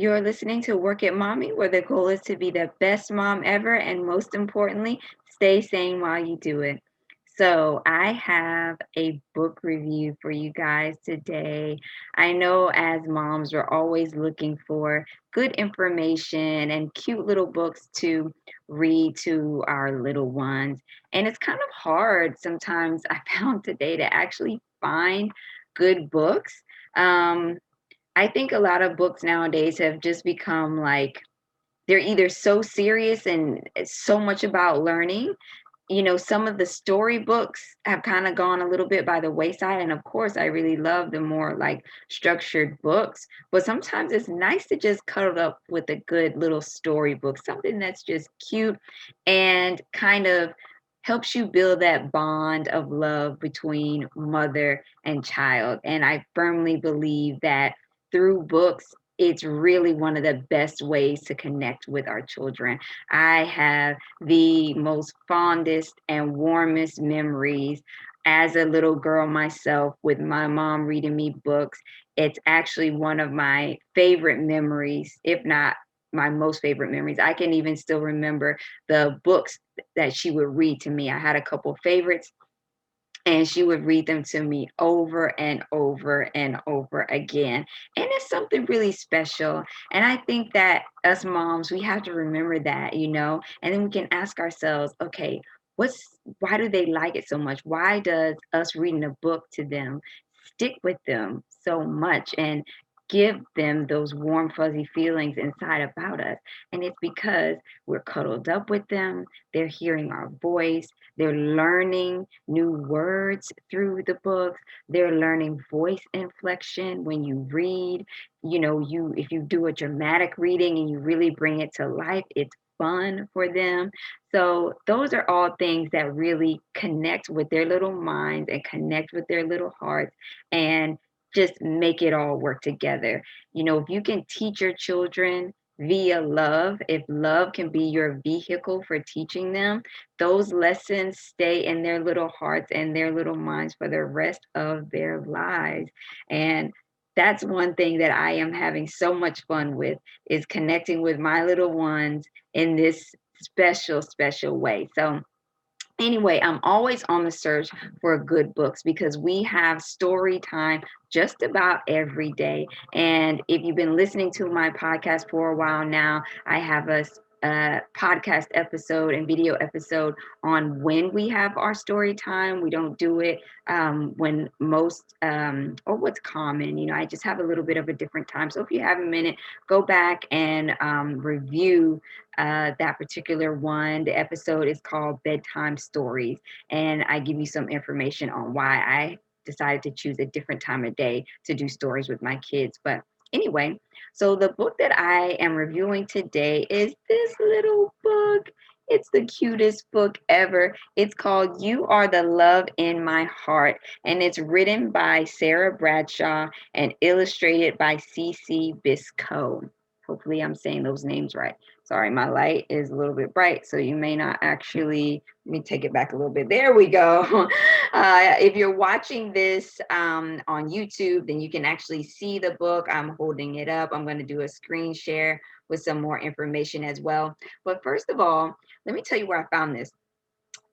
You're listening to Work It Mommy, where the goal is to be the best mom ever, and most importantly, stay sane while you do it. So, I have a book review for you guys today. I know as moms, we're always looking for good information and cute little books to read to our little ones. And it's kind of hard sometimes, I found today, to actually find good books. Um, I think a lot of books nowadays have just become like they're either so serious and it's so much about learning. You know, some of the story books have kind of gone a little bit by the wayside. And of course, I really love the more like structured books. But sometimes it's nice to just cuddle up with a good little storybook, something that's just cute and kind of helps you build that bond of love between mother and child. And I firmly believe that through books, it's really one of the best ways to connect with our children. I have the most fondest and warmest memories as a little girl myself with my mom reading me books. It's actually one of my favorite memories, if not my most favorite memories. I can even still remember the books that she would read to me. I had a couple favorites and she would read them to me over and over and over again. And it's something really special. And I think that us moms, we have to remember that, you know, and then we can ask ourselves, okay, what's why do they like it so much? Why does us reading a book to them stick with them so much? And give them those warm, fuzzy feelings inside about us. And it's because we're cuddled up with them, they're hearing our voice, they're learning new words through the books, they're learning voice inflection when you read. You know, you if you do a dramatic reading and you really bring it to life, it's fun for them. So, those are all things that really connect with their little minds and connect with their little hearts. And just make it all work together. You know, if you can teach your children via love, if love can be your vehicle for teaching them, those lessons stay in their little hearts and their little minds for the rest of their lives. And that's one thing that I am having so much fun with is connecting with my little ones in this special, special way. So anyway, I'm always on the search for good books because we have story time just about every day. And if you've been listening to my podcast for a while now, I have a a podcast episode and video episode on when we have our story time. We don't do it um, when most um, or what's common. You know, I just have a little bit of a different time. So if you have a minute, go back and um, review uh, that particular one. The episode is called Bedtime Stories, and I give you some information on why I decided to choose a different time of day to do stories with my kids. But anyway, so the book that I am reviewing today is this little book. It's the cutest book ever. It's called You Are the Love in My Heart, and it's written by Sarah Bradshaw and illustrated by CC Biscoe. Hopefully, I'm saying those names right. Sorry, my light is a little bit bright, so you may not actually, let me take it back a little bit. There we go. Uh, if you're watching this um, on YouTube, then you can actually see the book. I'm holding it up. I'm going to do a screen share with some more information as well. But first of all, let me tell you where I found this.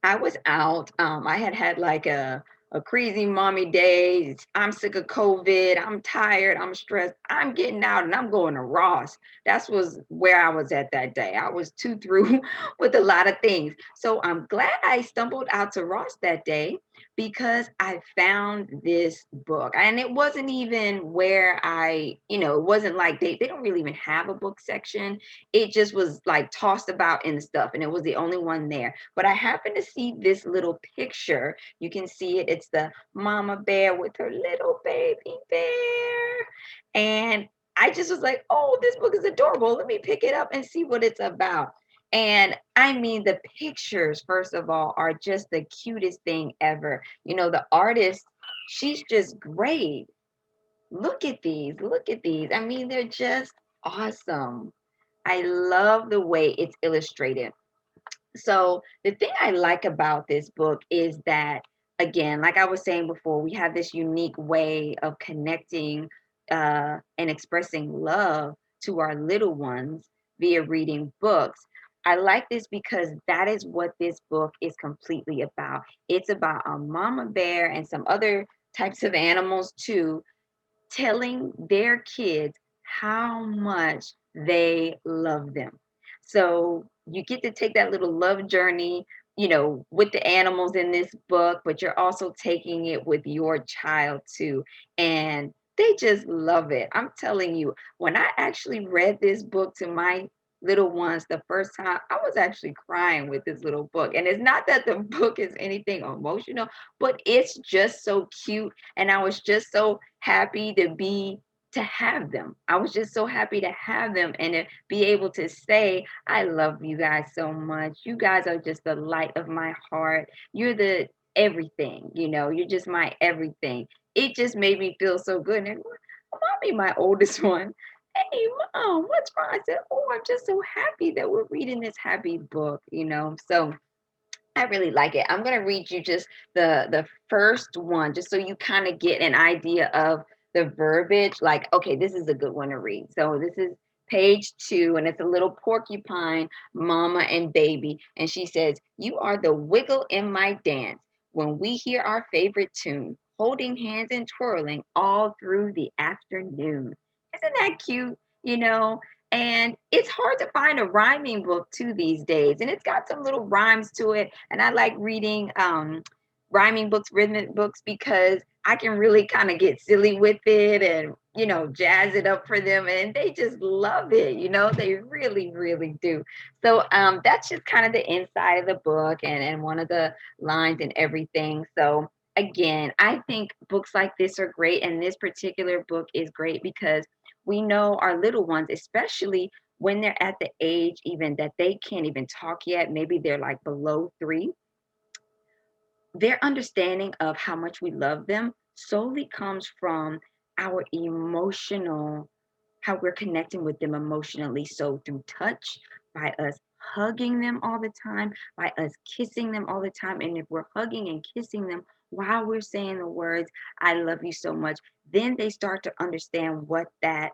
I was out. Um, I had had like a a crazy mommy days. I'm sick of COVID. I'm tired. I'm stressed. I'm getting out and I'm going to Ross. That's was where I was at that day. I was too through with a lot of things. So I'm glad I stumbled out to Ross that day because I found this book. And it wasn't even where I, you know, it wasn't like they, they don't really even have a book section. It just was like tossed about in stuff. And it was the only one there. But I happened to see this little picture. You can see it. It's the mama bear with her little baby bear. And I just was like, oh, this book is adorable. Let me pick it up and see what it's about. And I mean, the pictures, first of all, are just the cutest thing ever. You know, the artist, she's just great. Look at these. Look at these. I mean, they're just awesome. I love the way it's illustrated. So, the thing I like about this book is that, again, like I was saying before, we have this unique way of connecting uh, and expressing love to our little ones via reading books. I like this because that is what this book is completely about. It's about a mama bear and some other types of animals too, telling their kids how much they love them. So you get to take that little love journey, you know, with the animals in this book, but you're also taking it with your child too. And they just love it. I'm telling you, when I actually read this book to my little ones the first time, I was actually crying with this little book. And it's not that the book is anything emotional, but it's just so cute. And I was just so happy to be to have them. I was just so happy to have them and to be able to say, I love you guys so much. You guys are just the light of my heart. You're the everything, you know, you're just my everything. It just made me feel so good. And mommy, my oldest one, hey mom, what's wrong? I said, Oh, I'm just so happy that we're reading this happy book, you know. So I really like it. I'm gonna read you just the the first one, just so you kind of get an idea of the verbiage. Like, okay, this is a good one to read. So this is page two, and it's a little porcupine, mama and baby, and she says, "You are the wiggle in my dance when we hear our favorite tune, holding hands and twirling all through the afternoon." Isn't that cute? You know, and it's hard to find a rhyming book too these days, and it's got some little rhymes to it. And I like reading um, rhyming books, rhythmic books, because I can really kind of get silly with it and you know jazz it up for them, and they just love it. You know, they really, really do. So um, that's just kind of the inside of the book and and one of the lines and everything. So again, I think books like this are great, and this particular book is great because we know our little ones, especially when they're at the age even that they can't even talk yet, maybe they're like below three, their understanding of how much we love them solely comes from our emotional, how we're connecting with them emotionally. So through touch, by us hugging them all the time, by us kissing them all the time. And if we're hugging and kissing them while we're saying the words, I love you so much, then they start to understand what that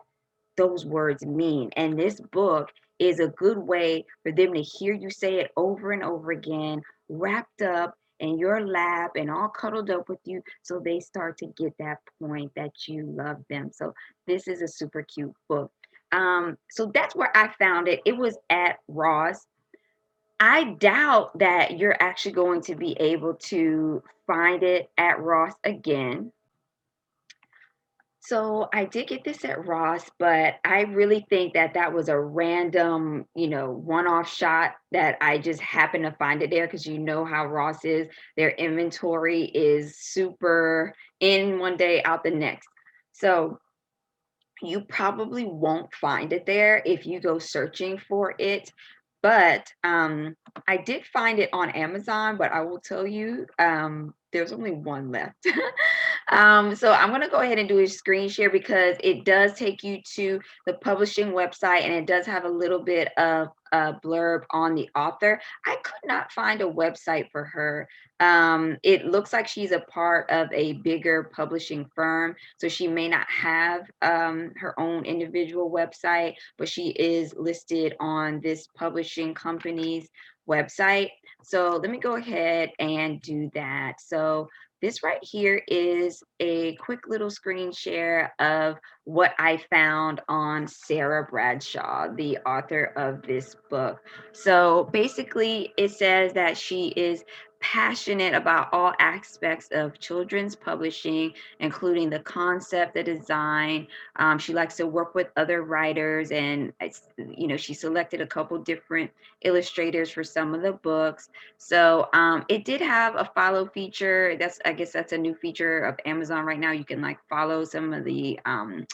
those words mean. And this book is a good way for them to hear you say it over and over again, wrapped up in your lap and all cuddled up with you so they start to get that point that you love them. So this is a super cute book. Um, so that's where I found it. It was at Ross. I doubt that you're actually going to be able to find it at Ross again. So I did get this at Ross, but I really think that that was a random, you know, one-off shot that I just happened to find it there because you know how Ross is. Their inventory is super in one day, out the next. So you probably won't find it there if you go searching for it. But um, I did find it on Amazon, but I will tell you, um, there's only one left. um, so I'm going to go ahead and do a screen share because it does take you to the publishing website and it does have a little bit of a blurb on the author. I could not find a website for her. Um, it looks like she's a part of a bigger publishing firm, so she may not have um, her own individual website, but she is listed on this publishing company's website. So let me go ahead and do that. So this right here is a quick little screen share of what I found on Sarah Bradshaw, the author of this book. So basically, it says that she is passionate about all aspects of children's publishing, including the concept, the design. Um, she likes to work with other writers, and you know, she selected a couple different illustrators for some of the books. So um, it did have a follow feature. That's I guess that's a new feature of Amazon right now. You can like follow some of the um,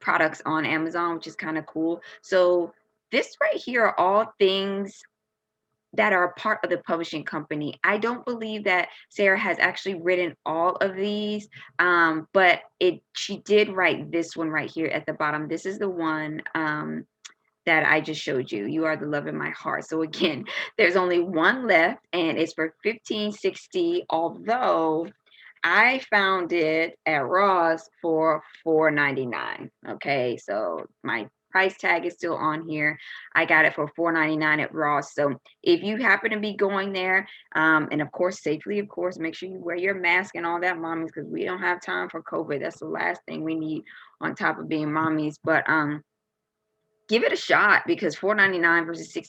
products on Amazon, which is kind of cool. So this right here are all things that are a part of the publishing company. I don't believe that Sarah has actually written all of these, um, but it she did write this one right here at the bottom. This is the one um, that I just showed you. You are the love in my heart. So again, there's only one left, and it's for 1560. Although I found it at Ross for 4.99. Okay, so my price tag is still on here. I got it for $4.99 at Ross. So if you happen to be going there, um, and of course, safely, of course, make sure you wear your mask and all that, mommies, because we don't have time for COVID. That's the last thing we need on top of being mommies. But um, give it a shot because $4.99 versus